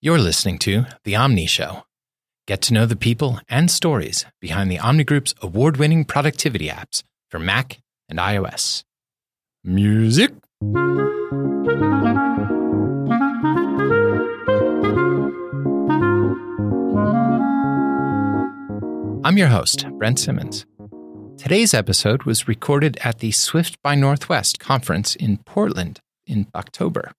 You're listening to The Omni Show. Get to know the people and stories behind the Omni Group's award winning productivity apps for Mac and iOS. Music. I'm your host, Brent Simmons. Today's episode was recorded at the Swift by Northwest conference in Portland in October.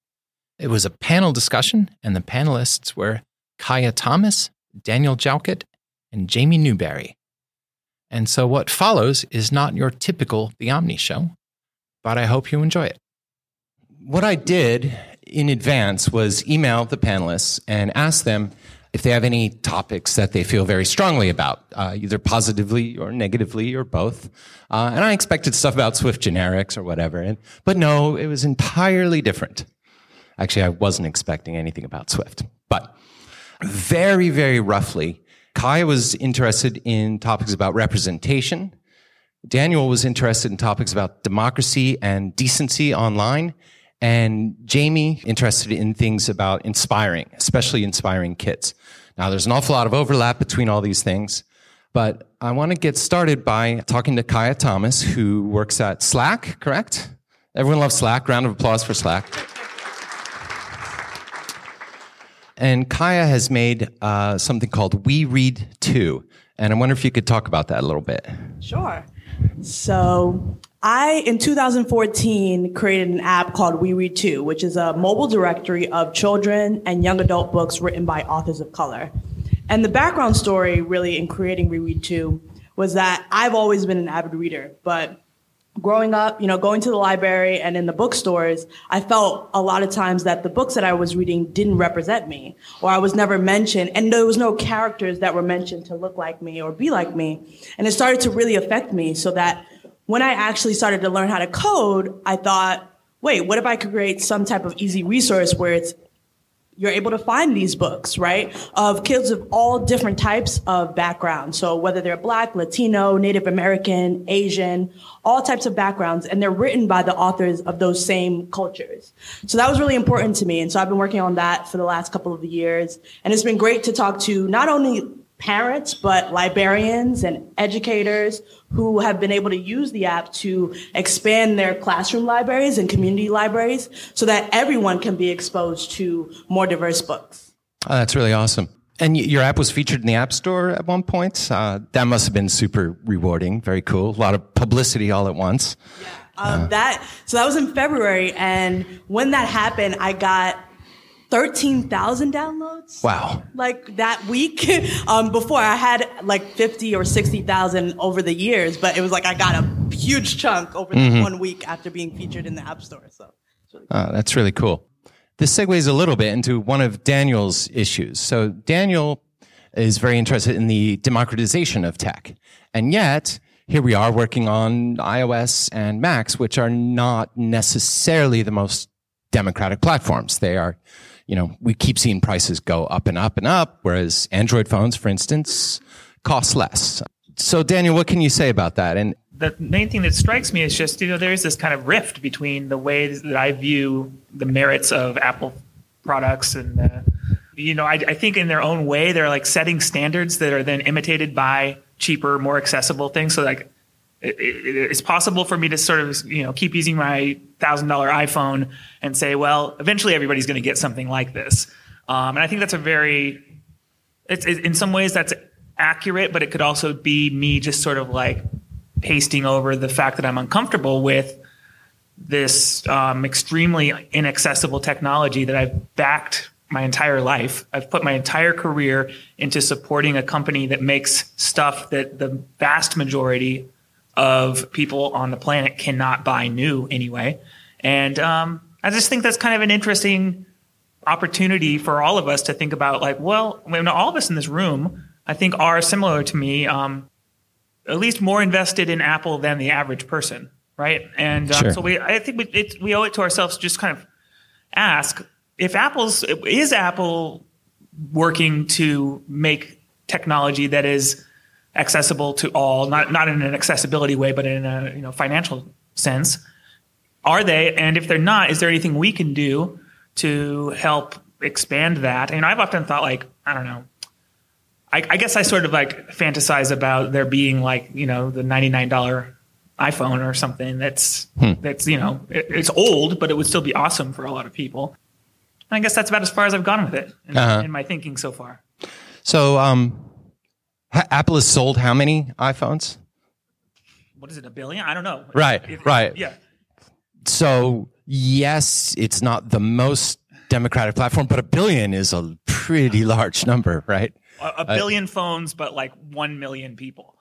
It was a panel discussion, and the panelists were Kaya Thomas, Daniel Jalkut, and Jaimee Newberry. And so what follows is not your typical The Omni show, but I hope you enjoy it. What I did in advance was email the panelists and ask them if they have any topics that they feel very strongly about, uh, either positively or negatively or both. Uh, and I expected stuff about Swift generics or whatever. And, but no, it was entirely different. Actually, I wasn't expecting anything about Swift. But very, very roughly, Kai was interested in topics about representation. Daniel was interested in topics about democracy and decency online. And Jaimee interested in things about inspiring, especially inspiring kids. Now, there's an awful lot of overlap between all these things, but I want to get started by talking to Kaya Thomas, who works at Slack, correct? Everyone loves Slack. Round of applause for Slack. And Kaya has made uh, something called We Read Too. And I wonder if you could talk about that a little bit. Sure. So, I, in 2014, created an app called We Read Too, which is a mobile directory of children and young adult books written by authors of color. And the background story, really, in creating We Read Too was that I've always been an avid reader, but growing up, you know, going to the library and in the bookstores, I felt a lot of times that the books that I was reading didn't represent me, or I was never mentioned, and there was no characters that were mentioned to look like me or be like me. And it started to really affect me so that when I actually started to learn how to code, I thought, wait, what if I could create some type of easy resource where it's you're able to find these books, right? Of kids of all different types of backgrounds. So whether they're black, Latino, Native American, Asian, all types of backgrounds, and they're written by the authors of those same cultures. So that was really important to me. And so I've been working on that for the last couple of years. And it's been great to talk to not only parents, but librarians and educators who have been able to use the app to expand their classroom libraries and community libraries so that everyone can be exposed to more diverse books. Oh, that's really awesome. And your app was featured in the App Store at one point. Uh, that must have been super rewarding. Very cool. A lot of publicity all at once. Yeah. Um, uh, that so that was in February, and when that happened, I got 13,000 downloads. Wow. Like that week. um, before I had like 50 or 60,000 over the years, but it was like I got a huge chunk over mm-hmm. one week after being featured in the App Store. So really cool. oh, that's really cool. This segues a little bit into one of Daniel's issues. So Daniel is very interested in the democratization of tech. And yet, here we are working on iOS and Macs, which are not necessarily the most democratic platforms. They are you know, we keep seeing prices go up and up and up, whereas Android phones, for instance, cost less. So, Daniel, what can you say about that? And the main thing that strikes me is just, you know, there is this kind of rift between the way that I view the merits of Apple products and, uh, you know, I, I think in their own way, they're like setting standards that are then imitated by cheaper, more accessible things. So, like, it, it, it's possible for me to sort of you know keep using my thousand dollar iPhone and say, well, eventually everybody's going to get something like this. Um, and I think that's a very, it's, it, in some ways that's accurate, but it could also be me just sort of like pasting over the fact that I'm uncomfortable with this um, extremely inaccessible technology that I've backed my entire life. I've put my entire career into supporting a company that makes stuff that the vast majority of people on the planet cannot buy new anyway. And um, I just think that's kind of an interesting opportunity for all of us to think about like, well, I mean, all of us in this room, I think, are similar to me, um, at least more invested in Apple than the average person, right? And um, sure. so we, I think we, it, we owe it to ourselves to just kind of ask if Apple's is Apple working to make technology that is accessible to all, not not in an accessibility way, but in a you know financial sense. Are they? And if they're not, is there anything we can do to help expand that. And I've often thought like, I don't know. I, I guess I sort of like fantasize about there being like, you know, the $99 iPhone or something that's hmm. that's you know it, it's old, but it would still be awesome for a lot of people. And I guess that's about as far as I've gone with it in, uh-huh. in my thinking so far. So, um, Apple has sold how many iPhones? What is it? A billion? I don't know. Right. If, right. Yeah. So yes, it's not the most democratic platform, but a billion is a pretty large number, right? A, a uh, billion uh, phones, but like one million people.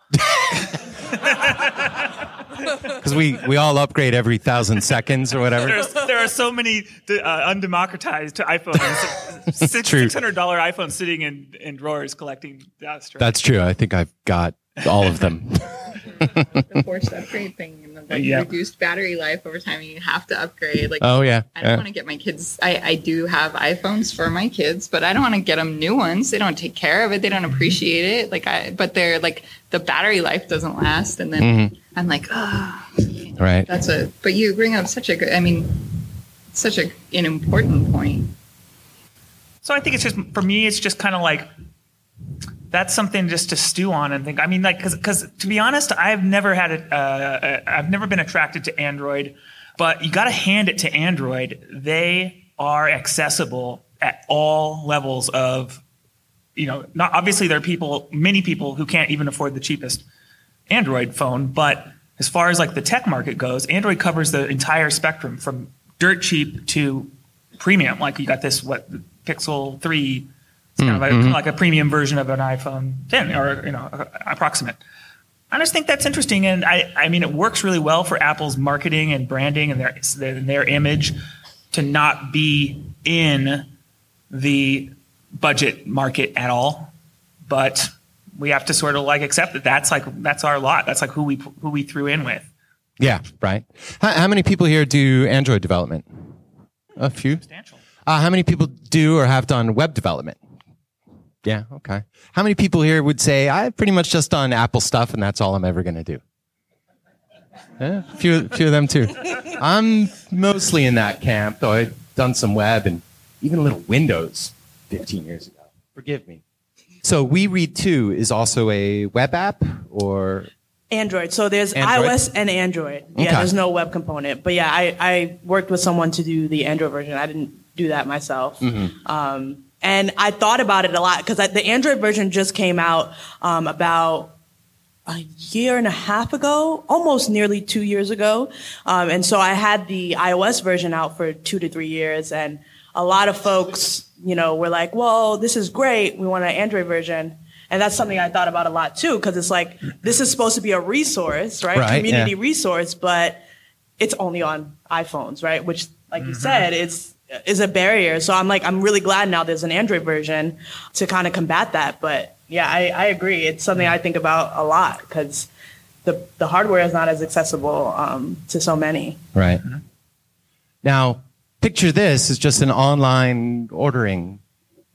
Because we, we all upgrade every thousand seconds or whatever. There's, there are so many uh, undemocratized iPhones. $600 iPhones sitting in, in drawers collecting dust. Right? That's true. I think I've got all of them. the forced upgrade thing and the like yeah. reduced battery life over time. You have to upgrade. Like, oh yeah, I don't yeah. want to get my kids. I, I do have iPhones for my kids, but I don't want to get them new ones. They don't take care of it. They don't appreciate it. Like I, but they're like the battery life doesn't last, and then mm-hmm. I'm like, oh, right. That's a. But you bring up such a good. I mean, such a an important point. So I think it's just for me. It's just kind of like that's something just to stew on and think. I mean, like, because to be honest, I've never had it. Uh, I've never been attracted to Android, but you got to hand it to Android. They are accessible at all levels of, you know, not obviously there are people, many people who can't even afford the cheapest Android phone, but as far as like the tech market goes, Android covers the entire spectrum from dirt cheap to premium. Like you got this what Pixel three it's kind, of like, mm-hmm. like a premium version of an iPhone 10 or, you know, approximate. I just think that's interesting. And I, I mean, it works really well for Apple's marketing and branding and their, their, their image to not be in the budget market at all. But we have to sort of like accept that that's like, that's our lot. That's like who we, who we threw in with. Yeah, right. How, how many people here do Android development? A few. Substantial. Uh, how many people do or have done web development? Yeah. Okay. How many people here would say I've pretty much just done Apple stuff and that's all I'm ever going to do? Yeah, a few, few of them too. I'm mostly in that camp, though I've done some web and even a little Windows 15 years ago. Forgive me. So We Read Too is also a web app or Android. So there's Android? iOS and Android. Yeah, okay. there's no web component. But yeah, I, I worked with someone to do the Android version. I didn't do that myself. Mm-hmm. Um, and I thought about it a lot because the Android version just came out um, about a year and a half ago, almost nearly two years ago. Um, and so I had the iOS version out for two to three years. And a lot of folks, you know, were like, well, this is great. We want an Android version. And that's something I thought about a lot too, because it's like, this is supposed to be a resource, right? right Community yeah. resource, but it's only on iPhones, right? Which, like mm-hmm. you said, it's is a barrier. So I'm like, I'm really glad now there's an Android version to kind of combat that. But yeah, I, I agree. It's something I think about a lot because the, the hardware is not as accessible um, to so many. Right. Now, picture this is just an online ordering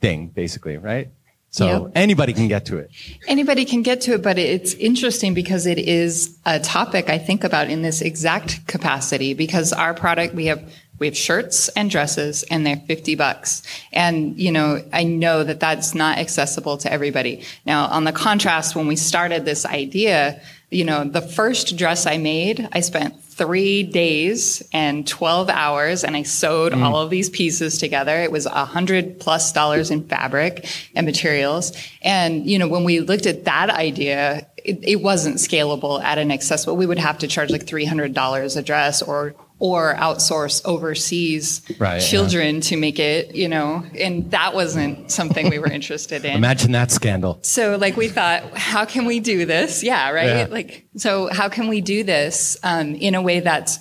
thing, basically, right? So yep. anybody can get to it. Anybody can get to it, but it's interesting because it is a topic I think about in this exact capacity because our product, we have we have shirts and dresses and they're 50 bucks. And, you know, I know that that's not accessible to everybody. Now, on the contrast, when we started this idea, you know, the first dress I made, I spent three days and 12 hours and I sewed mm. all of these pieces together. It was a hundred plus dollars in fabric and materials. And, you know, when we looked at that idea, it, it wasn't scalable at an accessible. We would have to charge like $300 a dress or or outsource overseas right, children yeah. to make it, you know, and that wasn't something we were interested in. Imagine that scandal. So, like, we thought, how can we do this? Yeah, right. Yeah. Like, so how can we do this um, in a way that's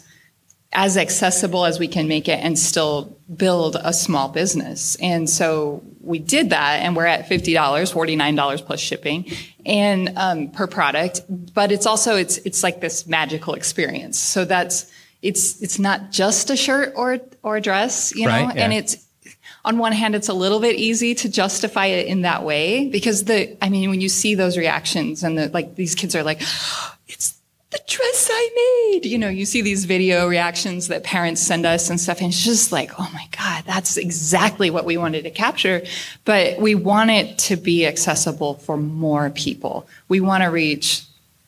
as accessible as we can make it and still build a small business? And so we did that, and we're at fifty dollars, forty nine dollars plus shipping, and um, per product. But it's also it's it's like this magical experience. So that's it's it's not just a shirt or or a dress, you know, right, yeah. and it's on one hand it's a little bit easy to justify it in that way because the I mean when you see those reactions and the like these kids are like it's the dress I made. You know, you see these video reactions that parents send us and stuff, and it's just like, oh my God, that's exactly what we wanted to capture. But we want it to be accessible for more people. We want to reach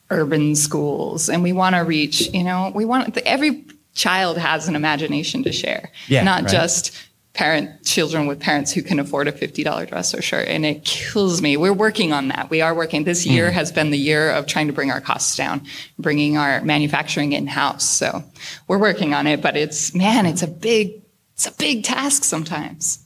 urban schools and we want to reach, you know, we want every child has an imagination to share, yeah, not right. just parent children with parents who can afford a $50 dress or shirt and it kills me we're working on that we are working this year mm. has been the year of trying to bring our costs down bringing our manufacturing in house so we're working on it but it's man it's a big it's a big task sometimes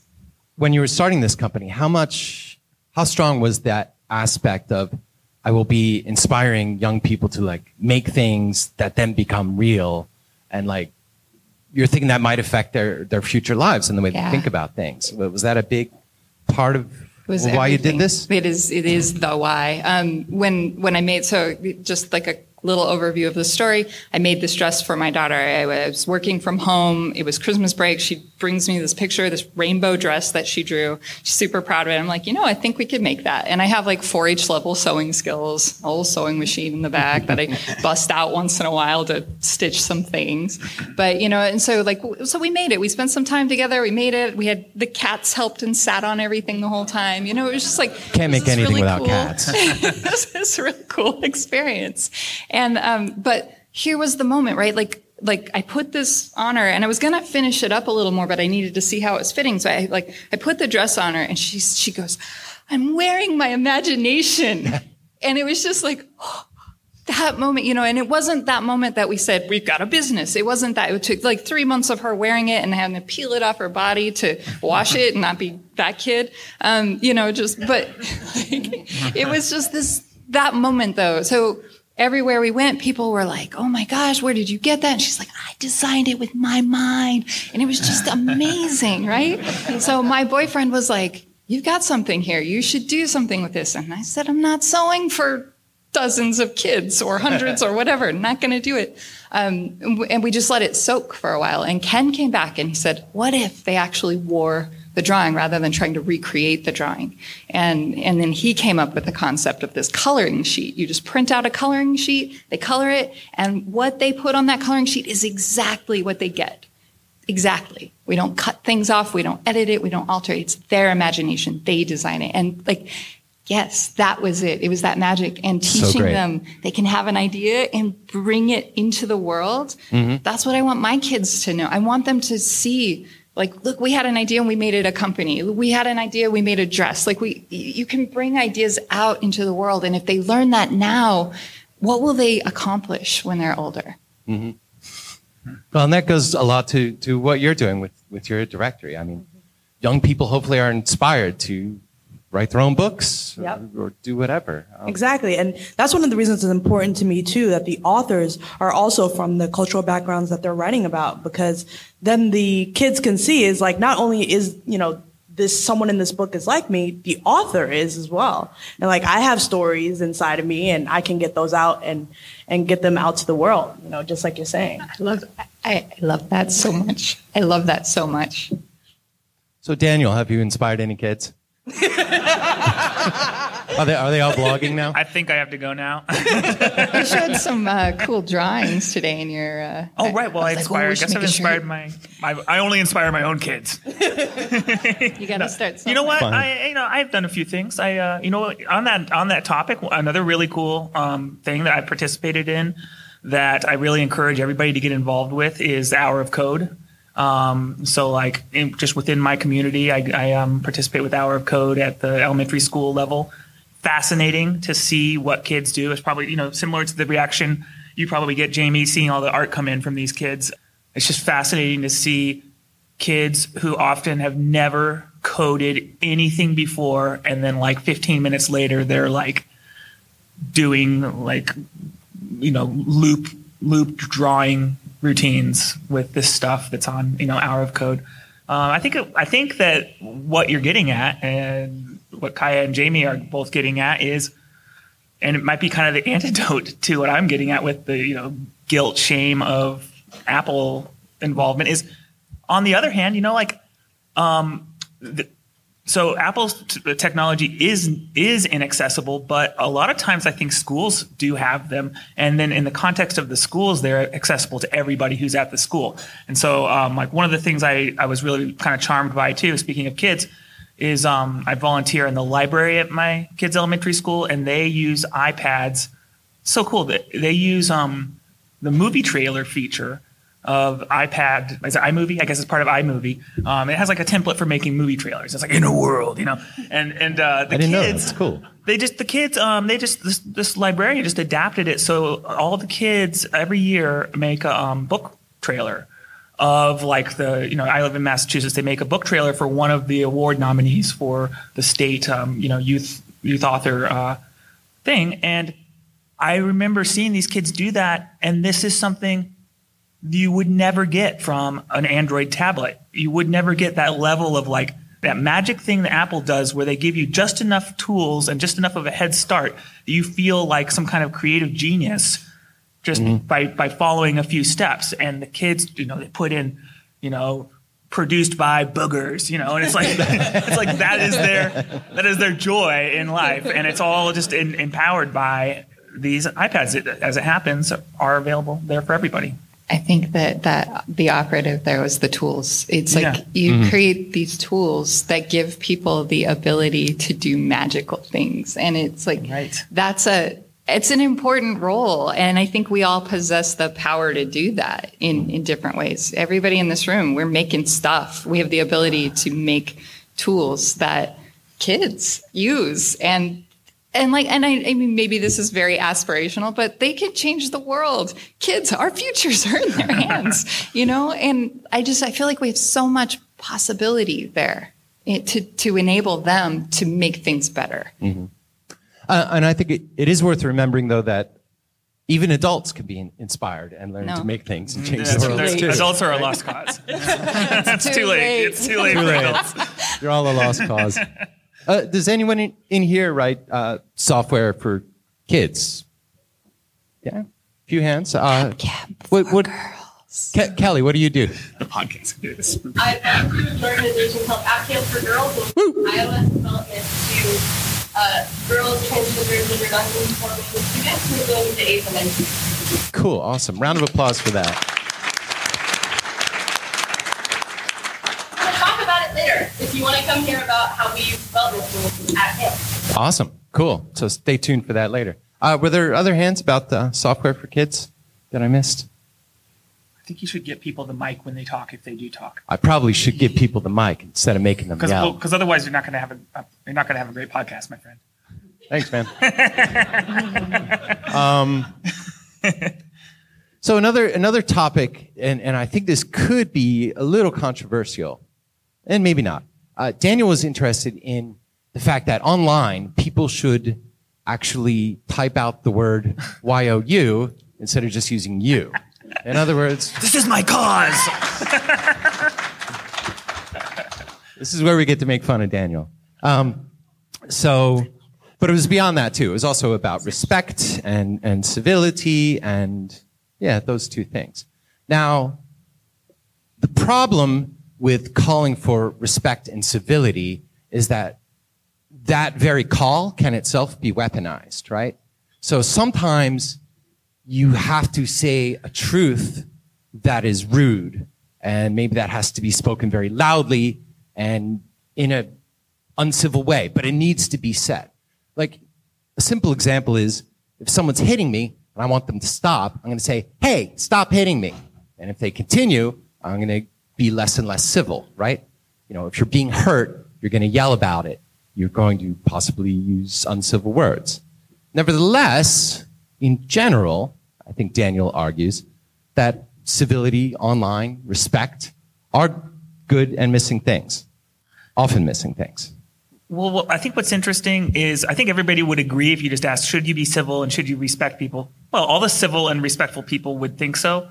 when you were starting this company how much how strong was that aspect of i will be inspiring young people to like make things that then become real and like you're thinking that might affect their, their future lives and the way yeah. they think about things. Was that a big part of why everything. you did this? It is. It is the why. Um, when when I made so just like a little overview of the story. I made this dress for my daughter. I was working from home. It was Christmas break. She brings me this picture, this rainbow dress that she drew. She's super proud of it. I'm like, you know, I think we could make that. And I have like 4-H level sewing skills, a little sewing machine in the back that I bust out once in a while to stitch some things. But, you know, and so like, so we made it. We spent some time together. We made it. We had the cats helped and sat on everything the whole time. You know, it was just like, can't make anything really without cool. cats. this is a really cool experience. And, um, but here was the moment, right? Like, like I put this on her and I was going to finish it up a little more, but I needed to see how it was fitting. So I like, I put the dress on her and she, she goes, I'm wearing my imagination. and it was just like, oh, that moment, you know, and it wasn't that moment that we said, we've got a business. It wasn't that. It took like three months of her wearing it and having to peel it off her body to wash it and not be that kid. Um, you know, just, but like, it was just this, that moment though. So everywhere we went, people were like, Oh my gosh, where did you get that? And she's like, I designed it with my mind. And it was just amazing, right? So my boyfriend was like, You've got something here. You should do something with this. And I said, I'm not sewing for dozens of kids or hundreds or whatever. Not going to do it. Um, and we just let it soak for a while. And Ken came back and he said, What if they actually wore the drawing rather than trying to recreate the drawing. And, and then he came up with the concept of this coloring sheet. You just print out a coloring sheet, they color it, and what they put on that coloring sheet is exactly what they get. Exactly. We don't cut things off, we don't edit it, we don't alter it. It's their imagination. They design it. And like, yes, that was it. It was that magic. And teaching so them they can have an idea and bring it into the world. Mm-hmm. That's what I want my kids to know. I want them to see like look we had an idea and we made it a company. We had an idea we made a dress. Like we you can bring ideas out into the world and if they learn that now what will they accomplish when they're older? Mm-hmm. well and that goes a lot to to what you're doing with with your directory. I mean young people hopefully are inspired to write their own books yep. or, or, do whatever. Um, exactly. And that's one of the reasons it's important to me too that the authors are also from the cultural backgrounds that they're writing about because then the kids can see is like not only is, you know, this someone in this book is like me, the author is as well. And like I have stories inside of me and I can get those out and and get them out to the world, you know, just like you're saying. I love I love that so much. I love that so much. So Daniel, have you inspired any kids? Are they are they all blogging now? I think I have to go now. you showed some uh, cool drawings today in your. Uh, oh right, well I, I inspired. Like, oh, I guess I've inspired my, my. I only inspire my own kids. you got to start. Something. You know what? I you know I've done a few things. I uh, you know on that on that topic, another really cool um, thing that I participated in that I really encourage everybody to get involved with is Hour of Code. Um, so like in, just within my community, I, I um, participate with Hour of Code at the elementary school level. Fascinating to see what kids do. It's probably you know similar to the reaction you probably get, Jaimee, seeing all the art come in from these kids. It's just fascinating to see kids who often have never coded anything before, and then like 15 minutes later, they're like doing like you know loop loop drawing routines with this stuff that's on you know hour of code. Um, I think I think that what you're getting at and what Kaya and Jaimee are both getting at is, and it might be kind of the antidote to what I'm getting at with the you know guilt shame of Apple involvement is. On the other hand, you know, like um, so Apple's t- technology is is inaccessible, but a lot of times I think schools do have them, and then in the context of the schools, they're accessible to everybody who's at the school. And so, um, like one of the things I I was really kind of charmed by too, speaking of kids, is um, I volunteer in the library at my kids' elementary school, and they use iPads. So cool that they use um, the movie trailer feature of iPad. Is it iMovie? I guess it's part of iMovie. Um, it has like a template for making movie trailers. It's like in a world, you know. And and uh, the I didn't know kids, that's cool. They just the kids. Um, they just this, this librarian just adapted it so all the kids every year make a um, book trailer of like the you know I live in Massachusetts. They make a book trailer for one of the award nominees for the state um, you know youth youth author uh, thing. And I remember seeing these kids do that, and this is something you would never get from an Android tablet. You would never get that level of like that magic thing that Apple does where they give you just enough tools and just enough of a head start that you feel like some kind of creative genius just mm-hmm. by, by following a few steps. And the kids, you know, they put in, you know, produced by boogers, you know, and it's like it's like that is their that is their joy in life, and it's all just in, empowered by these iPads. It, as it happens, are available there for everybody. I think that that the operative there was the tools. It's like Yeah. you mm-hmm. create these tools that give people the ability to do magical things, and it's like Right. that's a it's an important role, and I think we all possess the power to do that in in different ways. Everybody in this room, we're making stuff. We have the ability to make tools that kids use and and like and I, I mean maybe this is very aspirational but they can change the world kids our futures are in their hands you know and i just i feel like we have so much possibility there eh, to to enable them to make things better Uh, and I think it, it is worth remembering, though, that even adults can be inspired and learn No. to make things and change Yeah, the world. there's- too. adults are a lost cause. it's too, too late. late. It's too late Too for late. adults. You're all a lost cause. Uh, does anyone in, in here write uh, software for kids? Yeah, a few hands. Uh, what, what, Ke- Kelly, what do you do? The podcast can do this. I found an organization called App Camp for Girls with iOS development to uh, girls, transgenders, and non-conforming students who are going into eighth and ninth. Cool, awesome. Round of applause for that. We'll talk about it later if you want to come hear about how we use development tools at camp. Awesome, cool. So stay tuned for that later. Uh, were there other hands about the software for kids that I missed? I think you should get people the mic when they talk if they do talk. I probably should give people the mic instead of making them Because yell. otherwise you're not going to have a, a you're not going to have a great podcast, my friend. Thanks, man. um, so another another topic, and, and I think this could be a little controversial, and maybe not. Uh, Daniel was interested in the fact that online people should actually type out the word "you" instead of just using "you." In other words, This is my cause. This is where we get to make fun of Daniel. Um, so, but it was beyond that too. It was also about respect and, and civility and, yeah, those two things. Now, the problem with calling for respect and civility is that that very call can itself be weaponized, right? So sometimes you have to say a truth that is rude and maybe that has to be spoken very loudly and in a uncivil way, but it needs to be said. Like a simple example is if someone's hitting me and I want them to stop, I'm going to say, "Hey, stop hitting me." And if they continue, I'm going to be less and less civil, right? You know, if you're being hurt, you're going to yell about it. You're going to possibly use uncivil words. Nevertheless, in general, I think Daniel argues that civility, online, respect are good and missing things, often missing things. Well, I think what's interesting is I think everybody would agree if you just asked, should you be civil and should you respect people? Well, all the civil and respectful people would think so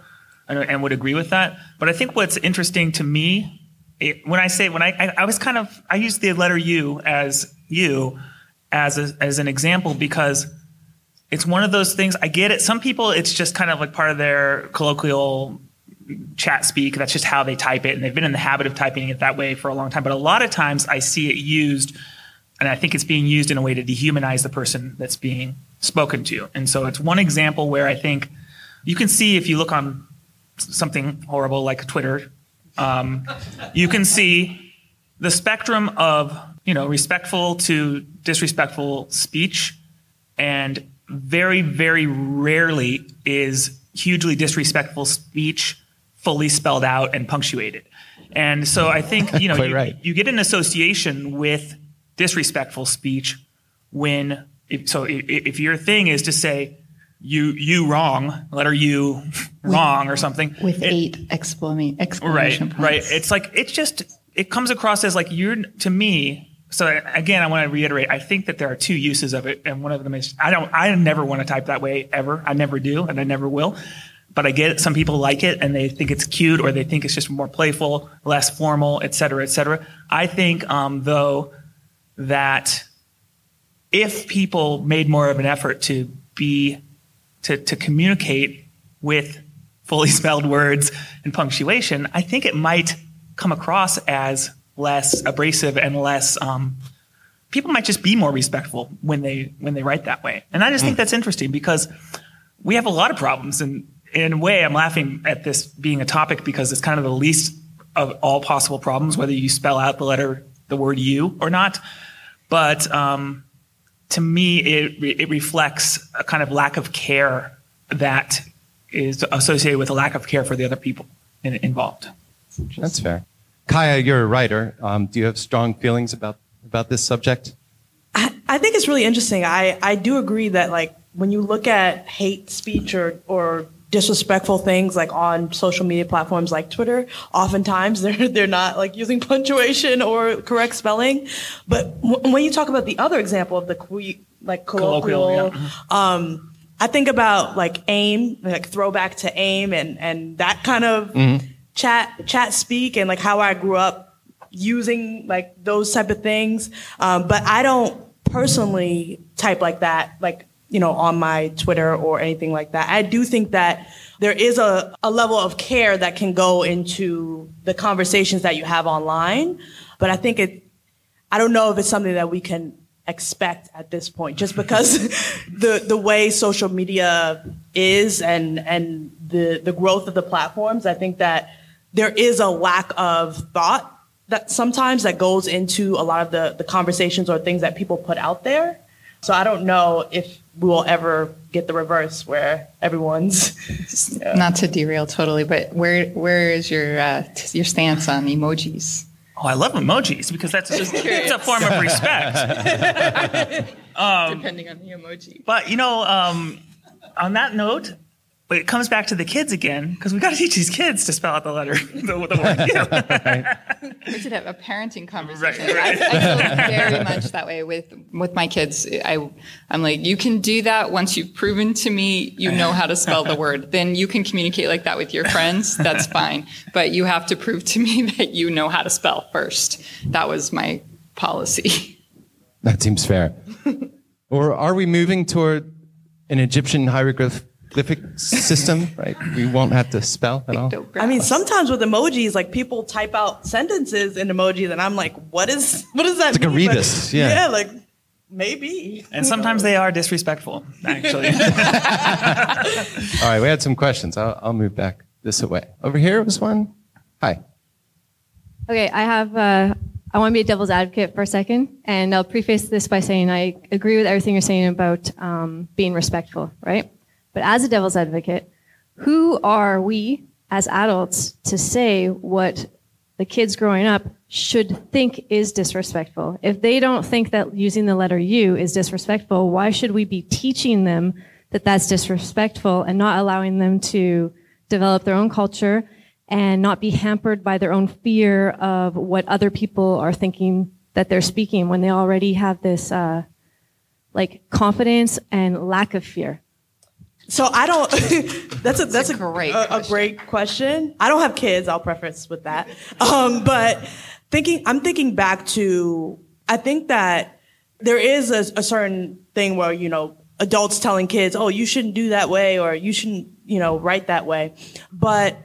and, would agree with that. But I think what's interesting to me, it, when I say, when I, I, I was kind of, I use the letter U as you as, a, as an example because it's one of those things. I get it. Some people, it's just kind of like part of their colloquial chat speak. That's just how they type it, and they've been in the habit of typing it that way for a long time. But a lot of times, I see it used, and I think it's being used in a way to dehumanize the person that's being spoken to. And so it's one example where I think you can see if you look on something horrible like Twitter, um, you can see the spectrum of you know respectful to disrespectful speech, and very very rarely is hugely disrespectful speech fully spelled out and punctuated. And so I think you know you, right. you get an association with disrespectful speech when if, so if, if your thing is to say you you wrong letter U wrong or something with it- eight exclamation right points. right it's like it's just it comes across as like you're to me so again i want to reiterate i think that there are two uses of it and one of them is i don't i never want to type that way ever. I never do and i never will. But i get it. Some people like it and they think it's cute or they think it's just more playful less formal et cetera et cetera. I think um, though that if people made more of an effort to be to, to communicate with fully spelled words and punctuation, I think it might come across as less abrasive and less. Um, people might just be more respectful when they when they write that way, and I just think that's interesting because we have a lot of problems. And in a way, I'm laughing at this being a topic because it's kind of the least of all possible problems, whether you spell out the letter the word "you" or not. But um, to me, it, it reflects a kind of lack of care that is associated with a lack of care for the other people in, involved. That's fair. Kaya, you're a writer. Um, do you have strong feelings about, about this subject? I, I think it's really interesting. I, I do agree that like when you look at hate speech or, or disrespectful things like on social media platforms like Twitter, oftentimes they're they're not like using punctuation or correct spelling. But w- when you talk about the other example of the que- like colloquial, Colloquial, um, I think about like AIM, like throwback to AIM, and and that kind of chat chat speak, and like how I grew up using like those type of things. Um, but I don't personally type like that, like you know, on my Twitter or anything like that. I do think that there is a, a level of care that can go into the conversations that you have online. But I think it, I don't know if it's something that we can expect at this point, just because the the way social media is and and the the growth of the platforms. I think that there is a lack of thought that sometimes that goes into a lot of the the conversations or things that people put out there. So I don't know if we will ever get the reverse where everyone's Not to derail totally, but where where is your uh, t- your stance on emojis? Oh, I love emojis because that's just, it's a form of respect. Depending on the emoji. But you know, um, on that note, but it comes back to the kids again because we got to teach these kids to spell out the letter, the, the word. "you." We should have a parenting conversation. Right, right. I, I feel very much that way with with my kids. I I'm like, you can do that once you've proven to me you know how to spell the word. Then you can communicate like that with your friends. That's fine. But you have to prove to me that you know how to spell first. That was my policy. That seems fair. or are we moving toward an Egyptian hieroglyphic system? Right? We won't have to spell at all. I mean, sometimes with emojis, like people type out sentences in emojis, and I'm like, what is what does that It's like a mean? Like, rebus, yeah. yeah, like maybe. and sometimes they are disrespectful, actually. All right, we had some questions. I'll, I'll move back this way. Over here was one. Hi. Okay, I have. Uh, I want to be a devil's advocate for a second, and I'll preface this by saying I agree with everything you're saying about um, being respectful, right? But as a devil's advocate, who are we as adults to say what the kids growing up should think is disrespectful? If they don't think that using the letter U is disrespectful, why should we be teaching them that that's disrespectful and not allowing them to develop their own culture and not be hampered by their own fear of what other people are thinking that they're speaking when they already have this uh, like confidence and lack of fear. So I don't. that's a that's a a, great a, a great question. I don't have kids. I'll preface with that. Um, but thinking, I'm thinking back to. I think that there is a, a certain thing where you know adults telling kids, "Oh, you shouldn't do that way," or "You shouldn't, you know, write that way." But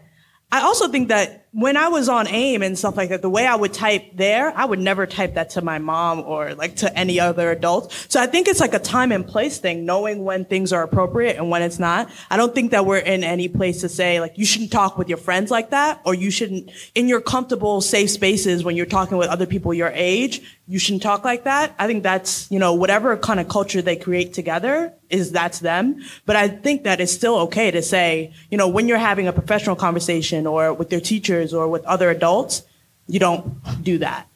I also think that when I was on AIM and stuff like that, the way I would type there, I would never type that to my mom or like to any other adult. So I think it's like a time and place thing, knowing when things are appropriate and when it's not. I don't think that we're in any place to say like you shouldn't talk with your friends like that or you shouldn't in your comfortable safe spaces when you're talking with other people your age, you shouldn't talk like that. I think that's, you know, whatever kind of culture they create together is that's them. But I think that it's still okay to say, you know, when you're having a professional conversation or with your teachers or with other adults, you don't do that.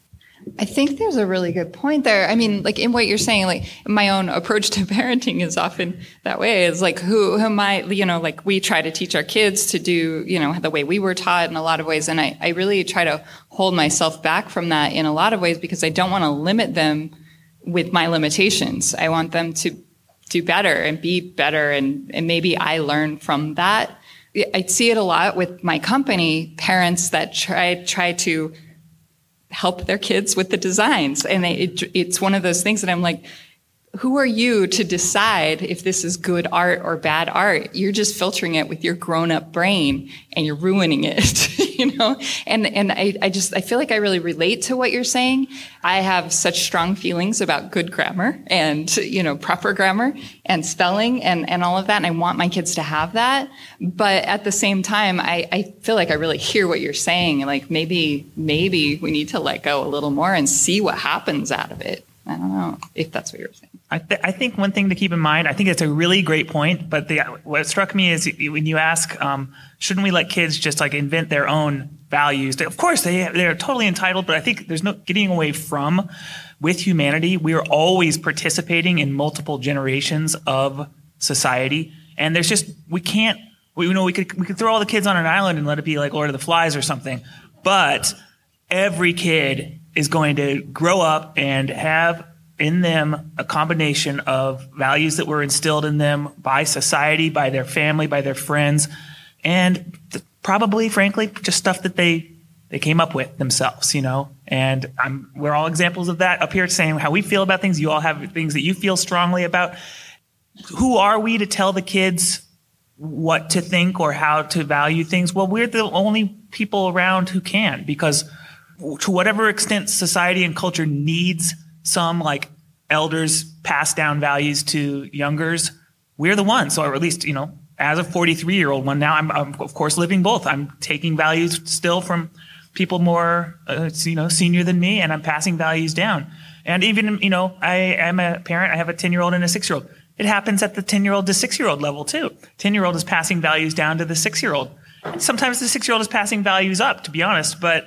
I think there's a really good point there. I mean, like in what you're saying, like my own approach to parenting is often that way. Is like who, who am I? You know, like we try to teach our kids to do, you know, the way we were taught in a lot of ways, and I, I really try to hold myself back from that in a lot of ways because I don't want to limit them with my limitations. I want them to do better and be better, and and maybe I learn from that. I see it a lot with my company, parents that try try to help their kids with the designs. And they, it, it's one of those things that I'm like, who are you to decide if this is good art or bad art? You're just filtering it with your grown up brain and you're ruining it, you know? And, and I, I just, I feel like I really relate to what you're saying. I have such strong feelings about good grammar and, you know, proper grammar and spelling and, and all of that. And I want my kids to have that. But at the same time, I, I feel like I really hear what you're saying. Like maybe, maybe we need to let go a little more and see what happens out of it. I don't know if that's what you're saying. I, th- I, think one thing to keep in mind, I think it's a really great point, but the, what struck me is when you ask, um, shouldn't we let kids just like invent their own values? Of course, they, they're totally entitled, but I think there's no getting away from with humanity. We are always participating in multiple generations of society. And there's just, we can't, we, you know, we could, we could throw all the kids on an island and let it be like Lord of the Flies or something. But every kid is going to grow up and have in them a combination of values that were instilled in them by society, by their family, by their friends, and th- probably, frankly, just stuff that they they came up with themselves, you know. And I'm, we're all examples of that up here, saying how we feel about things. You all have things that you feel strongly about. Who are we to tell the kids what to think or how to value things? Well, we're the only people around who can, because to whatever extent society and culture needs some like elders pass down values to youngers, we're the ones, or at least, you know, as a 43 year old one now, I'm, I'm, of course living both. I'm taking values still from people more, uh, you know, senior than me, and I'm passing values down. And even, you know, I am a parent. I have a 10 year old and a six year old. It happens at the 10 year old to six year old level too. 10 year old is passing values down to the six year old. Sometimes the six year old is passing values up, to be honest, but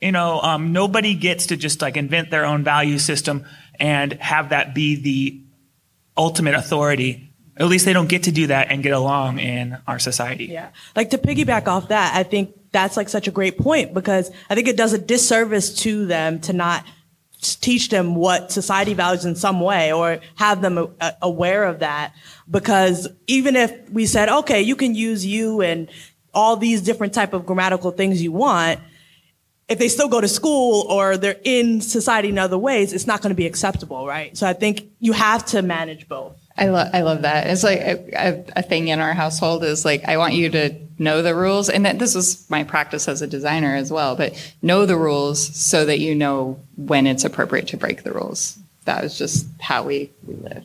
you know, um, nobody gets to just like invent their own value system and have that be the ultimate authority. At least they don't get to do that and get along in our society. Yeah. Like to piggyback off that, I think that's like such a great point because I think it does a disservice to them to not teach them what society values in some way or have them aware of that because even if we said okay you can use you and all these different type of grammatical things you want if they still go to school or they're in society in other ways, it's not going to be acceptable, right? So I think you have to manage both. I love I love that. It's like a, a, thing in our household is like I want you to know the rules, and that this is my practice as a designer as well. But know the rules so that you know when it's appropriate to break the rules. That is just how we, we live.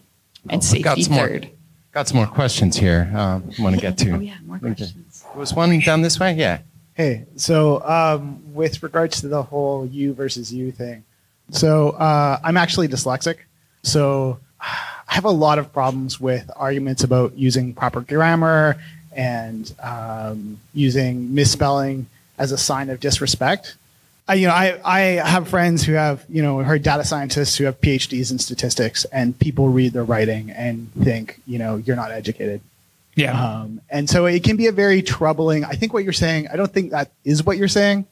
And safety got some third. More, got some more questions here. Um, want to get to. oh yeah, more questions. Was one down this way? Yeah. Hey, so um, with regards to the whole you versus you thing, so uh, I'm actually dyslexic, so I have a lot of problems with arguments about using proper grammar and um, using misspelling as a sign of disrespect. I, you know, I, I have friends who have, you know, heard data scientists who have PhDs in statistics, and people read their writing and think, you know, you're not educated. Yeah. Um, and so it can be a very troubling. I think what you're saying, I don't think that is what you're saying.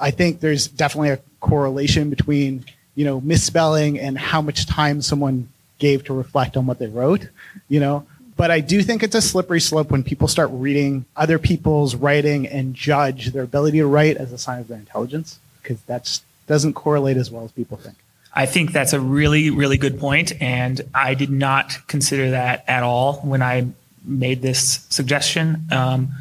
I think there's definitely a correlation between, you know, misspelling and how much time someone gave to reflect on what they wrote, you know. But I do think it's a slippery slope when people start reading other people's writing and judge their ability to write as a sign of their intelligence, because that doesn't correlate as well as people think. I think that's a really, really good point, and I did not consider that at all when I made this suggestion. Um,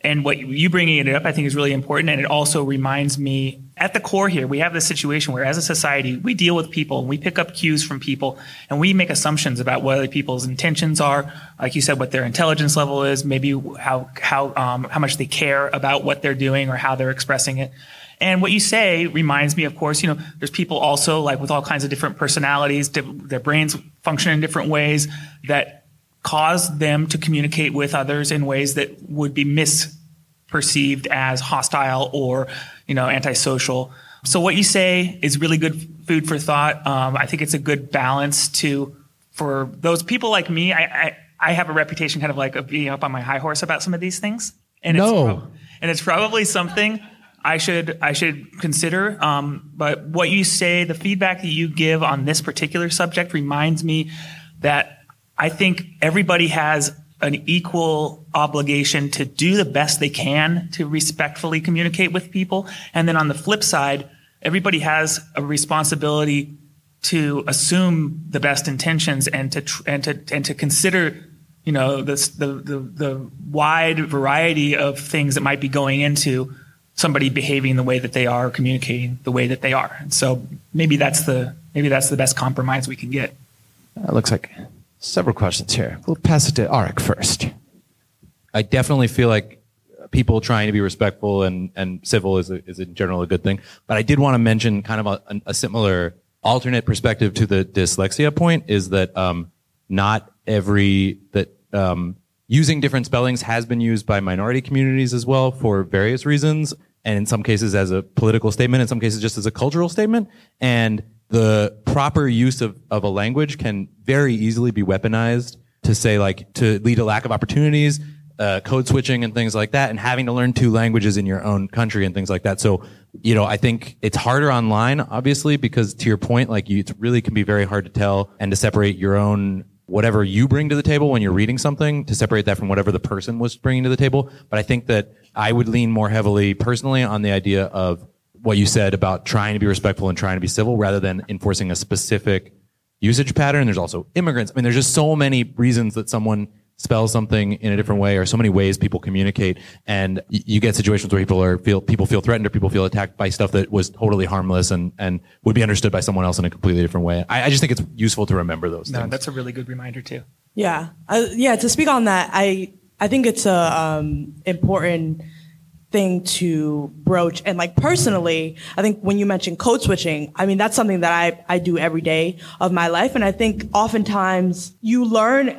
And what you bringing it up, I think, is really important. And it also reminds me at the core here, we have this situation where as a society, we deal with people and we pick up cues from people and we make assumptions about what other people's intentions are. Like you said, what their intelligence level is, maybe how, how, um, how much they care about what they're doing or how they're expressing it. And what you say reminds me, of course, you know, there's people also like with all kinds of different personalities, their brains function in different ways that cause them to communicate with others in ways that would be misperceived as hostile or, you know, antisocial. So what you say is really good food for thought. Um, I think it's a good balance to, for those people like me, I, I, I have a reputation kind of like of being up on my high horse about some of these things. And no. It's, and it's probably something I should I should consider. Um, but what you say, the feedback that you give on this particular subject reminds me that I think everybody has an equal obligation to do the best they can to respectfully communicate with people. And then on the flip side, everybody has a responsibility to assume the best intentions and to tr- and to and to consider you know the, the the wide variety of things that might be going into somebody behaving the way that they are, communicating the way that they are. And so maybe that's the maybe that's the best compromise we can get. Uh, looks like several questions here. We'll pass it to Arik first. I definitely feel like people trying to be respectful and, and civil is, a, is in general a good thing. But I did want to mention kind of a, a similar alternate perspective to the dyslexia point is that um, not every that um, using different spellings has been used by minority communities as well for various reasons and in some cases as a political statement, in some cases just as a cultural statement. And the proper use of, of a language can very easily be weaponized to say like, to lead to lack of opportunities, uh, code switching and things like that, and having to learn two languages in your own country and things like that. So, you know, I think it's harder online, obviously, because to your point, like you, it really can be very hard to tell and to separate your own whatever you bring to the table when you're reading something to separate that from whatever the person was bringing to the table. But I think that I would lean more heavily personally on the idea of what you said about trying to be respectful and trying to be civil rather than enforcing a specific usage pattern. There's also immigrants. I mean, there's just so many reasons that someone spells something in a different way or so many ways people communicate. And you get situations where people are feel people feel threatened or people feel attacked by stuff that was totally harmless and and would be understood by someone else in a completely different way. I, I just think it's useful to remember those no, things. that's a really good reminder too. Yeah. Uh, yeah to speak on that i i think it's a um, important thing to broach and like personally i think when you mentioned code switching i mean that's something that i i do every day of my life and i think oftentimes you learn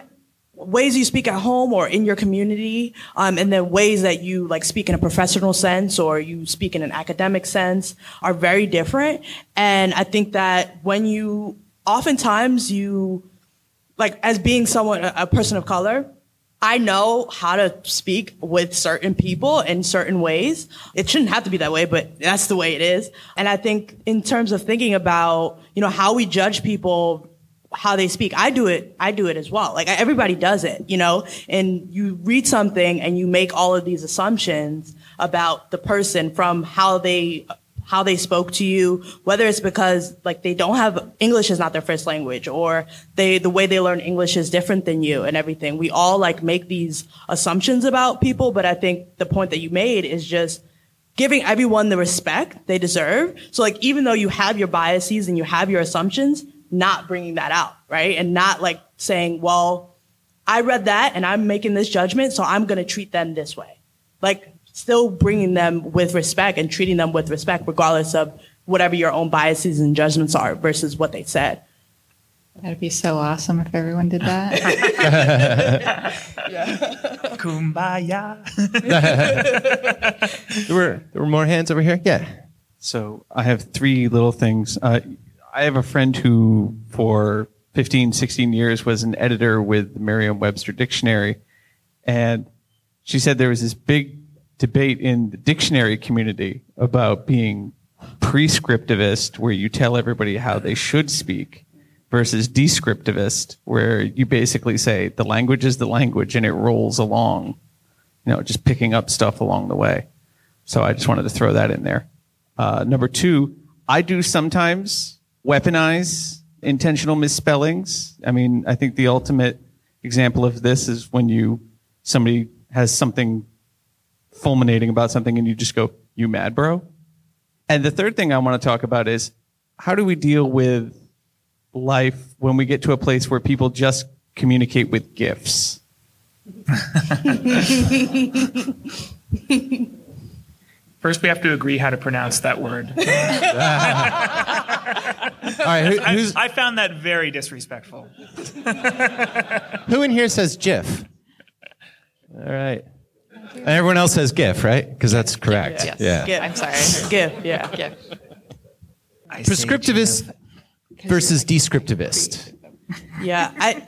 ways you speak at home or in your community, um, and then ways that you like speak in a professional sense or you speak in an academic sense are very different. And I think that when you, oftentimes you, like as being someone, a person of color, I know how to speak with certain people in certain ways. It shouldn't have to be that way, but that's the way it is. And I think in terms of thinking about, you know, how we judge people how they speak. I do it. I do it as well. Like everybody does it, you know, and you read something and you make all of these assumptions about the person from how they, how they spoke to you, whether it's because like they don't have English is not their first language or they, the way they learn English is different than you and everything. We all like make these assumptions about people. But I think the point that you made is just, giving everyone the respect they deserve. So like even though you have your biases and you have your assumptions, not bringing that out, right? And not like saying, well, I read that and I'm making this judgment, so I'm going to treat them this way. Like still bringing them with respect and treating them with respect, regardless of whatever your own biases and judgments are versus what they said. That'd be so awesome if everyone did that. Kumbaya. there were there were more hands over here. Yeah. So I have three little things. Uh, I have a friend who, for 15, 16 years, was an editor with the Merriam Webster Dictionary. And she said there was this big debate in the dictionary community about being prescriptivist, where you tell everybody how they should speak, versus descriptivist, where you basically say the language is the language and it rolls along, you know, just picking up stuff along the way. So I just wanted to throw that in there. Uh, number two, I do sometimes weaponize intentional misspellings. I mean, I think the ultimate example of this is when you somebody has something fulminating about something and you just go, "You mad, bro?" And the third thing I want to talk about is how do we deal with life when we get to a place where people just communicate with gifts? First, we have to agree how to pronounce that word. All right, who, I, I found that very disrespectful. who in here says GIF? All right. And everyone else says GIF, right? Because that's correct. Yes. Yeah. Gift. I'm sorry. GIF. yeah. Gift. Prescriptivist versus descriptivist. Yeah, I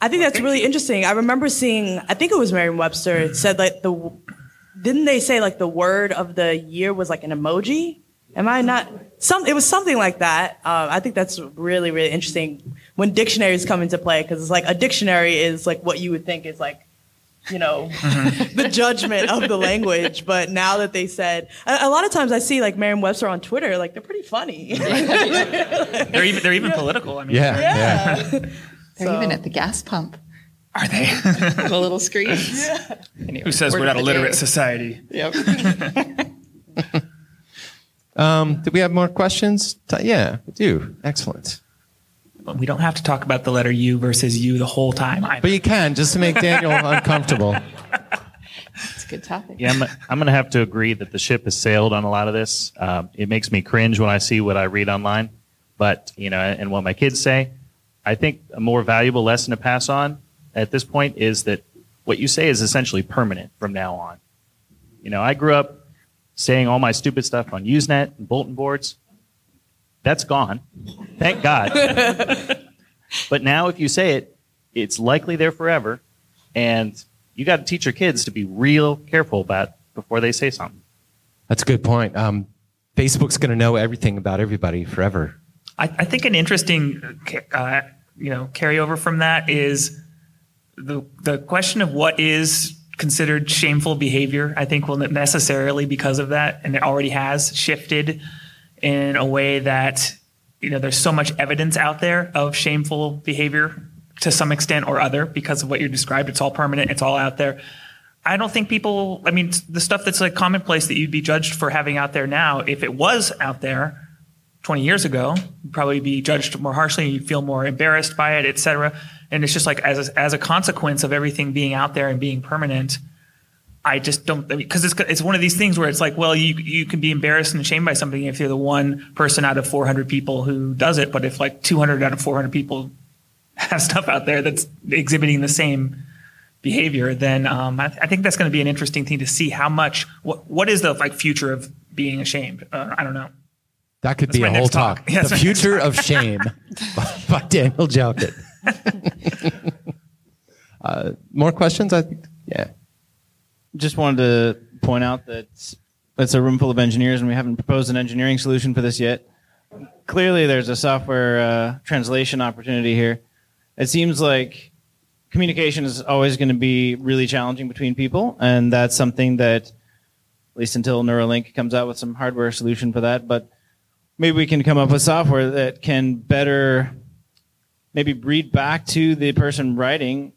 I think that's really interesting. I remember seeing, I think it was Merriam-Webster it said like the, didn't they say like the word of the year was like an emoji? Am I not? Some it was something like that. Um, I think that's really really interesting when dictionaries come into play because it's like a dictionary is like what you would think is like you know the judgment of the language but now that they said a, a lot of times i see like merriam-webster on twitter like they're pretty funny They're even they're even political. I mean, Yeah. Yeah. They're So- even at the gas pump. are they? The little screens. Anyway, Who says we're not a literate day. society? Yep. Um, do we have more questions? Yeah, we do. Excellent. But we don't have to talk about the letter U versus U the whole time. Either. But you can just to make Daniel uncomfortable. It's a good topic. Yeah, I'm, I'm going to have to agree that the ship has sailed on a lot of this. Um, it makes me cringe when I see what I read online, but you know, and what my kids say. I think a more valuable lesson to pass on at this point is that what you say is essentially permanent from now on. You know, I grew up saying all my stupid stuff on Usenet and bulletin boards. That's gone. Thank God. but now, if you say it, it's likely there forever, and you got to teach your kids to be real careful about before they say something. That's a good point. Um, Facebook's going to know everything about everybody forever. I, I think an interesting, uh, you know, carryover from that is the the question of what is considered shameful behavior. I think will necessarily because of that, and it already has shifted in a way that you know there's so much evidence out there of shameful behavior to some extent or other because of what you described. It's all permanent. It's all out there. I don't think people. I mean, the stuff that's like commonplace that you'd be judged for having out there now, if it was out there 20 years ago, you'd probably be judged more harshly. You'd feel more embarrassed by it, et cetera. And it's just like as a, as a consequence of everything being out there and being permanent. I just don't because it's it's one of these things where it's like, well, you you can be embarrassed and ashamed by something if you're the one person out of 400 people who does it, but if like 200 out of 400 people have stuff out there that's exhibiting the same behavior, then um, I, I think that's going to be an interesting thing to see how much what what is the like future of being ashamed. Uh, I don't know. That could That's be a whole talk. talk. Yeah, the my next future of shame by, by Daniel Jalkut. uh, more questions? I think. Yeah. Just wanted to point out that it's a room full of engineers, and we haven't proposed an engineering solution for this yet. Clearly, there's a software uh, translation opportunity here. It seems like communication is always going to be really challenging between people, and that's something that, at least until Neuralink comes out with some hardware solution for that, but maybe we can come up with software that can better maybe read back to the person writing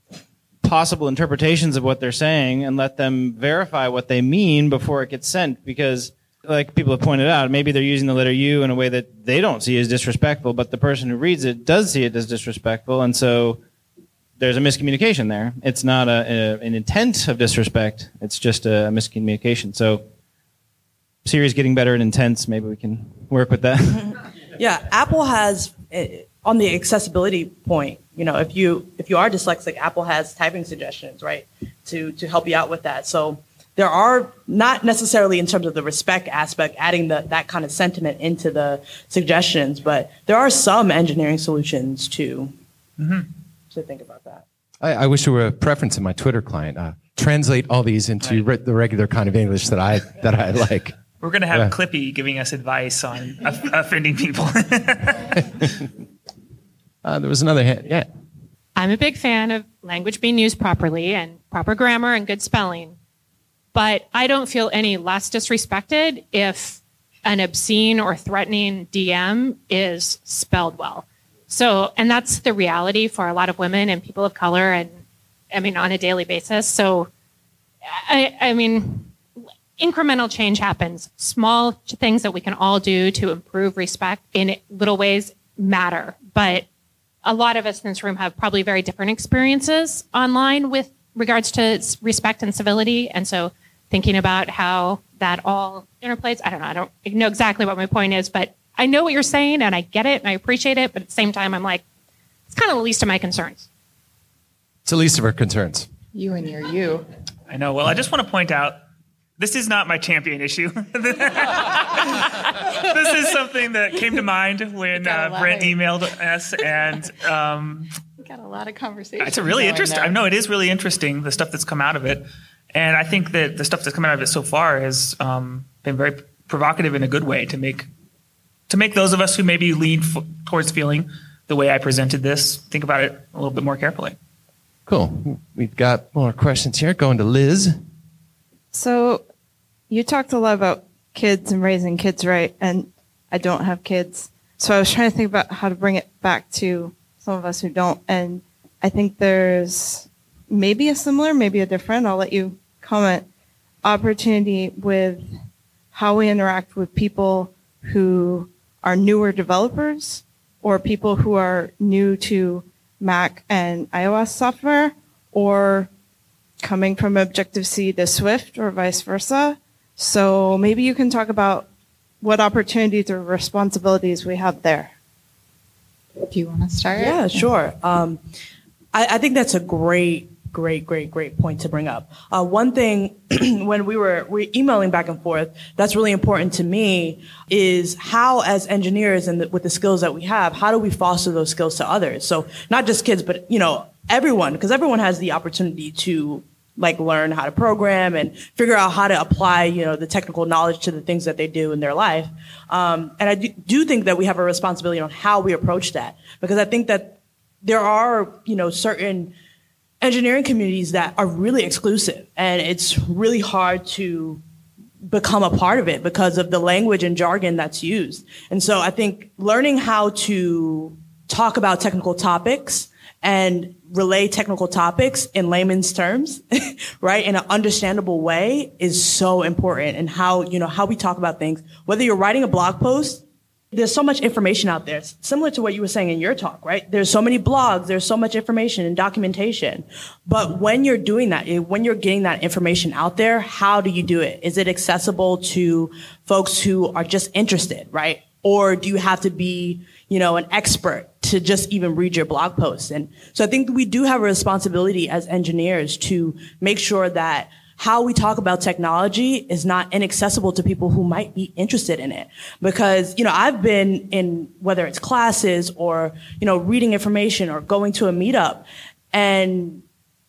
possible interpretations of what they're saying and let them verify what they mean before it gets sent. Because like people have pointed out maybe they're using the letter u in a way that they don't see as disrespectful but the person who reads it does see it as disrespectful. And so there's a miscommunication there. It's not a, a an intent of disrespect. It's just a miscommunication. So Siri's getting better at intents. Maybe we can work with that. Yeah, Apple has eh, on the accessibility point. You know, if you if you are dyslexic, Apple has typing suggestions, right, to to help you out with that. So there are not necessarily in terms of the respect aspect, adding the, that kind of sentiment into the suggestions, but there are some engineering solutions to to think about that. I, I wish there were a preference in my Twitter client. Uh, translate all these into re- the regular kind of English that I that I like. We're going to have Yeah. Clippy giving us advice on offending people. Uh, there was another hand. Yeah. I'm a big fan of language being used properly and proper grammar and good spelling. But I don't feel any less disrespected if an obscene or threatening DM is spelled well. So, and that's the reality for a lot of women and people of color and I mean on a daily basis. So I, I mean, incremental change happens. Small things that we can all do to improve respect in little ways matter. But a lot of us in this room have probably very different experiences online with regards to respect and civility. And so thinking about how that all interplays, I don't know, I don't know exactly what my point is, but I know what you're saying and I get it and I appreciate it. But at the same time, I'm like, it's kind of the least of my concerns. It's the least of our concerns. You and your you. I know. Well, I just want to point out this is not my champion issue. this is something that came to mind when uh, Brent emailed us, and um, we got a lot of conversation. It's a really interesting. I know it is really interesting the stuff that's come out of it, and I think that the stuff that's come out of it so far has um, been very provocative in a good way to make to make those of us who maybe lean f- towards feeling the way I presented this think about it a little bit more carefully. Cool. We've got more questions here. Going to Liz. So, you talked a lot about kids and raising kids right, and I don't have kids. So I was trying to think about how to bring it back to some of us who don't. And I think there's maybe a similar, maybe a different, I'll let you comment, opportunity with how we interact with people who are newer developers or people who are new to Mac and iOS software or coming from Objective C to Swift or vice versa. So maybe you can talk about what opportunities or responsibilities we have there. Do you want to start? Yeah, sure. Um, I, I, think that's a great, great, great, great point to bring up. Uh, one thing when we were we emailing back and forth that's really important to me is how, as engineers and the, with the skills that we have, how do we foster those skills to others? So not just kids, but you know everyone, because everyone has the opportunity to like learn how to program and figure out how to apply, you know, the technical knowledge to the things that they do in their life. Um, and I do, do think that we have a responsibility on how we approach that because I think that there are, you know, certain engineering communities that are really exclusive and it's really hard to become a part of it because of the language and jargon that's used. And so I think learning how to talk about technical topics and relay technical topics in layman's terms, right? In an understandable way is so important and how, you know, how we talk about things. Whether you're writing a blog post, there's so much information out there. It's similar to what you were saying in your talk, right? There's so many blogs, there's so much information and documentation. But when you're doing that, eh, when you're getting that information out there, how do you do it? Is it accessible to folks who are just interested, right? Or do you have to be, you know, an expert to just even read your blog posts. And so I think we do have a responsibility as engineers to make sure that how we talk about technology is not inaccessible to people who might be interested in it. Because, you know, I've been in whether it's classes or, you know, reading information or going to a meetup and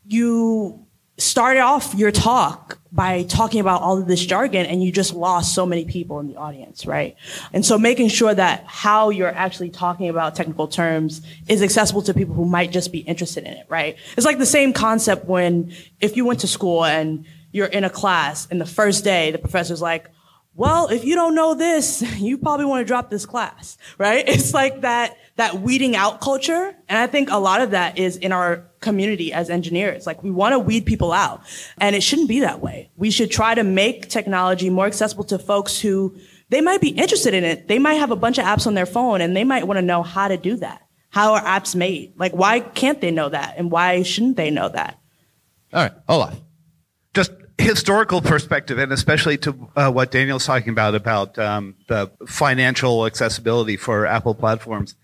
you started off your talk by talking about all of this jargon and you just lost so many people in the audience, right? And so making sure that how you're actually talking about technical terms is accessible to people who might just be interested in it, right? It's like the same concept when if you went to school and you're in a class and the first day the professor's like, well, if you don't know this, you probably want to drop this class, right? It's like that, that weeding out culture. And I think a lot of that is in our community as engineers. Like we want to weed people out and it shouldn't be that way. We should try to make technology more accessible to folks who they might be interested in it. They might have a bunch of apps on their phone and they might want to know how to do that. How are apps made? Like why can't they know that? And why shouldn't they know that? All right. Olaf. Just historical perspective, and especially to uh, what Daniel's talking about about um, the financial accessibility for Apple platforms.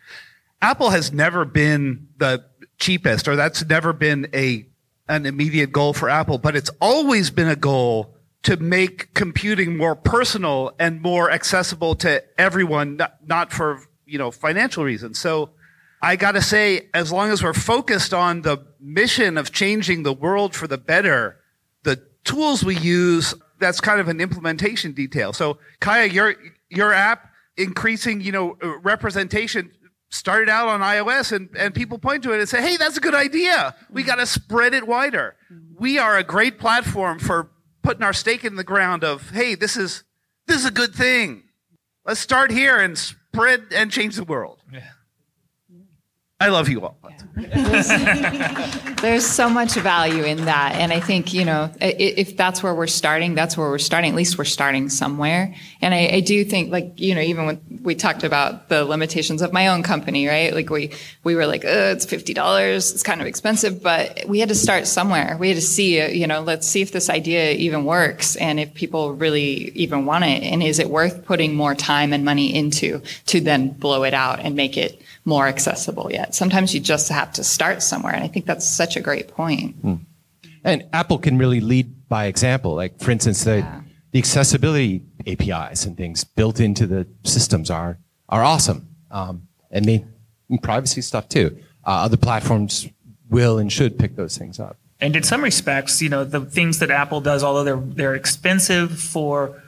Apple has never been the cheapest, or that's never been a an immediate goal for Apple, but it's always been a goal to make computing more personal and more accessible to everyone, not, not for you know financial reasons. So. I got to say, as long as we're focused on the mission of changing the world for the better, the tools we use, that's kind of an implementation detail. So Kaya, your, your app increasing, you know, representation started out on iOS and, and people point to it and say, Hey, that's a good idea. We mm-hmm. got to spread it wider. Mm-hmm. We are a great platform for putting our stake in the ground of, Hey, this is, this is a good thing. Let's start here and spread and change the world. Yeah. I love you all. There's so much value in that. And I think, you know, if that's where we're starting, that's where we're starting. At least we're starting somewhere. And I, I do think, like, you know, even when we talked about the limitations of my own company, right? Like, we, we were like, oh, it's $50. It's kind of expensive, but we had to start somewhere. We had to see, uh, you know, let's see if this idea even works and if people really even want it. And is it worth putting more time and money into to then blow it out and make it more accessible yet? Sometimes you just have to start somewhere. And I think that's such a great point. And Apple can really lead by example. Like, for instance, the, the accessibility APIs and things built into the systems are, are awesome. Um, and the and privacy stuff too. Uh, other platforms will and should pick those things up. And in some respects, you know, the things that Apple does, although they're they're expensive for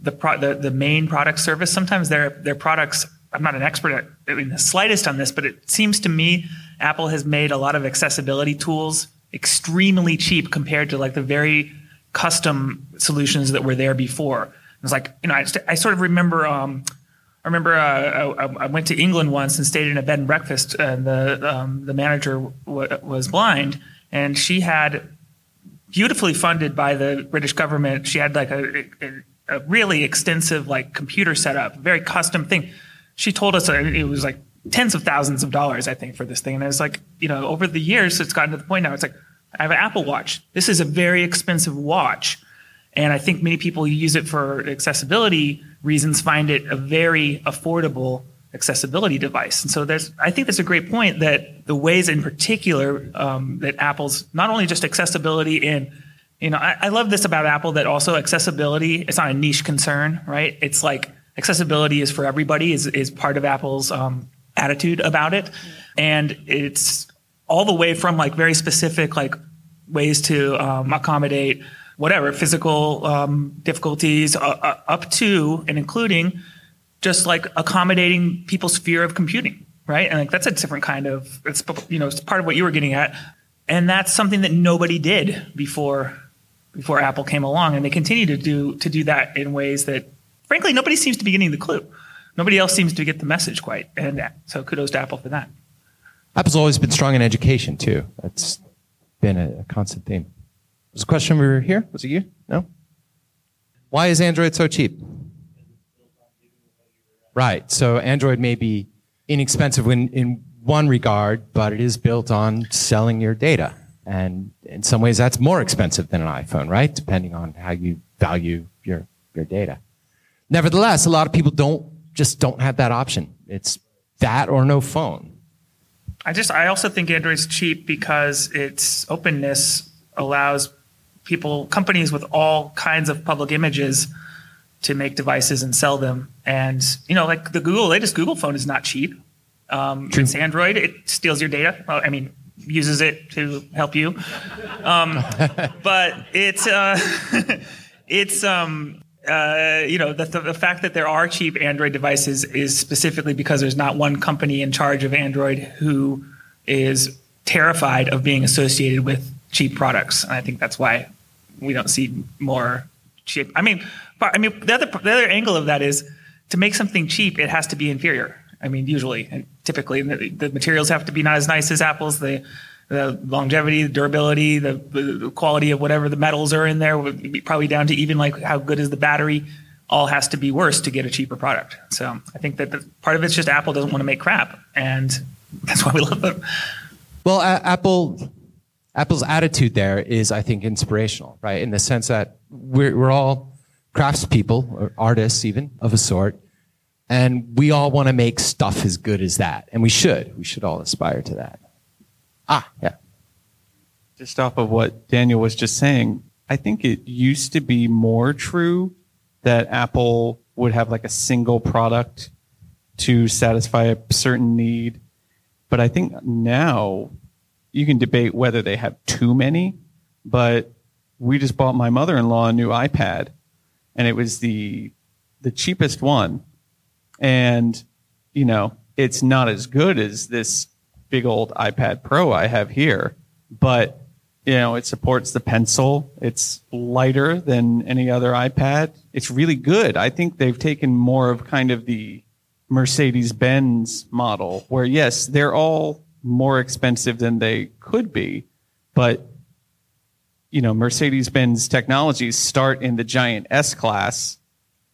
the pro- the, the main product service, sometimes their their products. I'm not an expert at I mean, the slightest on this, but it seems to me Apple has made a lot of accessibility tools extremely cheap compared to like the very custom solutions that were there before. It's like you know, I, I sort of remember. Um, I remember uh, I, I went to England once and stayed in a bed and breakfast, and the um, the manager w- was blind, and she had beautifully funded by the British government. She had like a, a, a really extensive like computer setup, very custom thing. She told us it was like tens of thousands of dollars, I think, for this thing. And it's like, you know, over the years, it's gotten to the point now. It's like I have an Apple Watch. This is a very expensive watch, and I think many people who use it for accessibility reasons find it a very affordable accessibility device. And so there's, I think that's a great point that the ways in particular um, that Apple's not only just accessibility in, you know, I, I love this about Apple that also accessibility, it's not a niche concern, right? It's like accessibility is for everybody is, is part of Apple's um, attitude about it. And it's all the way from like very specific, like ways to um, accommodate whatever physical um, difficulties uh, uh, up to and including just like accommodating people's fear of computing, right? And like that's a different kind of it's you know it's part of what you were getting at, and that's something that nobody did before before Apple came along, and they continue to do to do that in ways that frankly nobody seems to be getting the clue. Nobody else seems to get the message quite, and so kudos to Apple for that. Apple's always been strong in education too. That's been a, a constant theme. Was a question we were here? Was it you? No. Why is Android so cheap? Right. So Android may be inexpensive in, in one regard, but it is built on selling your data. And in some ways, that's more expensive than an iPhone, right? Depending on how you value your, your data. Nevertheless, a lot of people don't just don't have that option. It's that or no phone. I just I also think Android's cheap because its openness allows people companies with all kinds of public images to make devices and sell them. And you know, like the Google latest Google phone is not cheap. Um, it's Android. It steals your data. Well, I mean, uses it to help you. Um, but it's uh, it's um, uh, you know the, the fact that there are cheap Android devices is specifically because there's not one company in charge of Android who is terrified of being associated with cheap products. And I think that's why we don't see more cheap. I mean, I mean the other the other angle of that is to make something cheap, it has to be inferior. I mean, usually, and typically, the, the materials have to be not as nice as Apple's. The the longevity, the durability, the, the quality of whatever the metals are in there, probably down to even like how good is the battery, all has to be worse to get a cheaper product. So I think that the, part of it's just Apple doesn't want to make crap, and that's why we love them. Well, Apple, Apple's attitude there is, I think, inspirational, right? In the sense that we're, we're all craftspeople or artists, even of a sort, and we all want to make stuff as good as that, and we should. We should all aspire to that. Ah, yeah. just off of what Daniel was just saying, I think it used to be more true that Apple would have like a single product to satisfy a certain need. But I think now you can debate whether they have too many, but we just bought my mother-in-law a new iPad and it was the the cheapest one. And you know, it's not as good as this big old iPad Pro I have here, but you know, it supports the pencil. It's lighter than any other iPad. It's really good. I think they've taken more of kind of the Mercedes Benz model where yes, they're all more expensive than they could be. But, you know, Mercedes Benz technologies start in the giant S class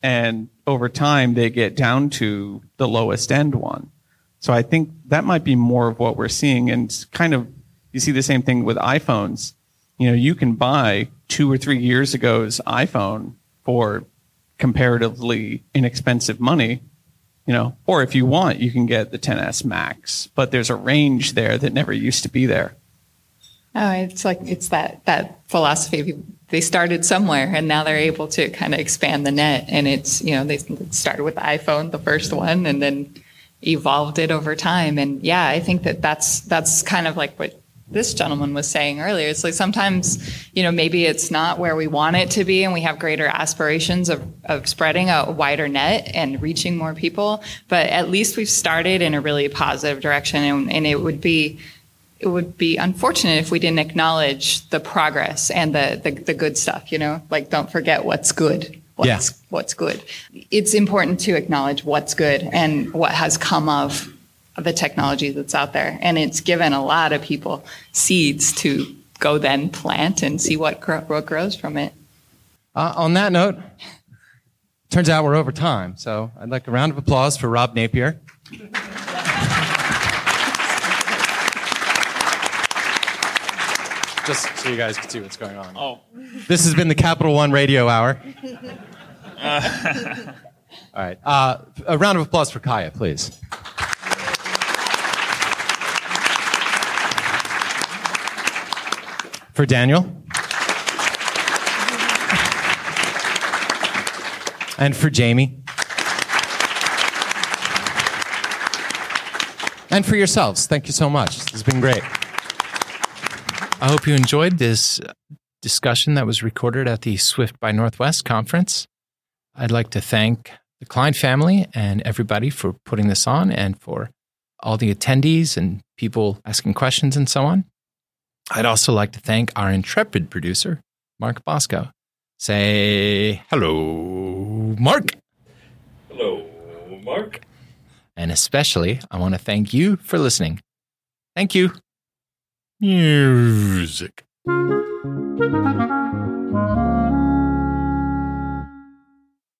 and over time they get down to the lowest end one. So I think that might be more of what we're seeing. And kind of, you see the same thing with iPhones. You know, you can buy two or three years ago's iPhone for comparatively inexpensive money, you know, or if you want, you can get the XS Max, but there's a range there that never used to be there. Oh, it's like it's that that philosophy. They started somewhere, and now they're able to kind of expand the net. And it's you know they started with the iPhone, the first one, and then evolved it over time. And yeah, I think that that's that's kind of like what this gentleman was saying earlier. It's like sometimes, you know, maybe it's not where we want it to be and we have greater aspirations of, of spreading a wider net and reaching more people. But at least we've started in a really positive direction and, and it would be it would be unfortunate if we didn't acknowledge the progress and the, the, the good stuff, you know? Like don't forget what's good. What's, Yeah. what's good. It's important to acknowledge what's good and what has come of the technology that's out there. And it's given a lot of people seeds to go then plant and see what, grow, what grows from it. Uh, on that note, turns out we're over time. So I'd like a round of applause for Rob Napier. Just so you guys can see what's going on. Oh. This has been the Capital One Radio Hour. All right. Uh, a round of applause for Kaya, please. For Daniel. And for Jaimee. And for yourselves. Thank you so much. This has been great. I hope you enjoyed this discussion that was recorded at the Swift by Northwest conference. I'd like to thank the Klein family and everybody for putting this on and for all the attendees and people asking questions and so on. I'd also like to thank our intrepid producer, Mark Boszko. Say hello, Mark. Hello, Mark. And especially, I want to thank you for listening. Thank you. Music.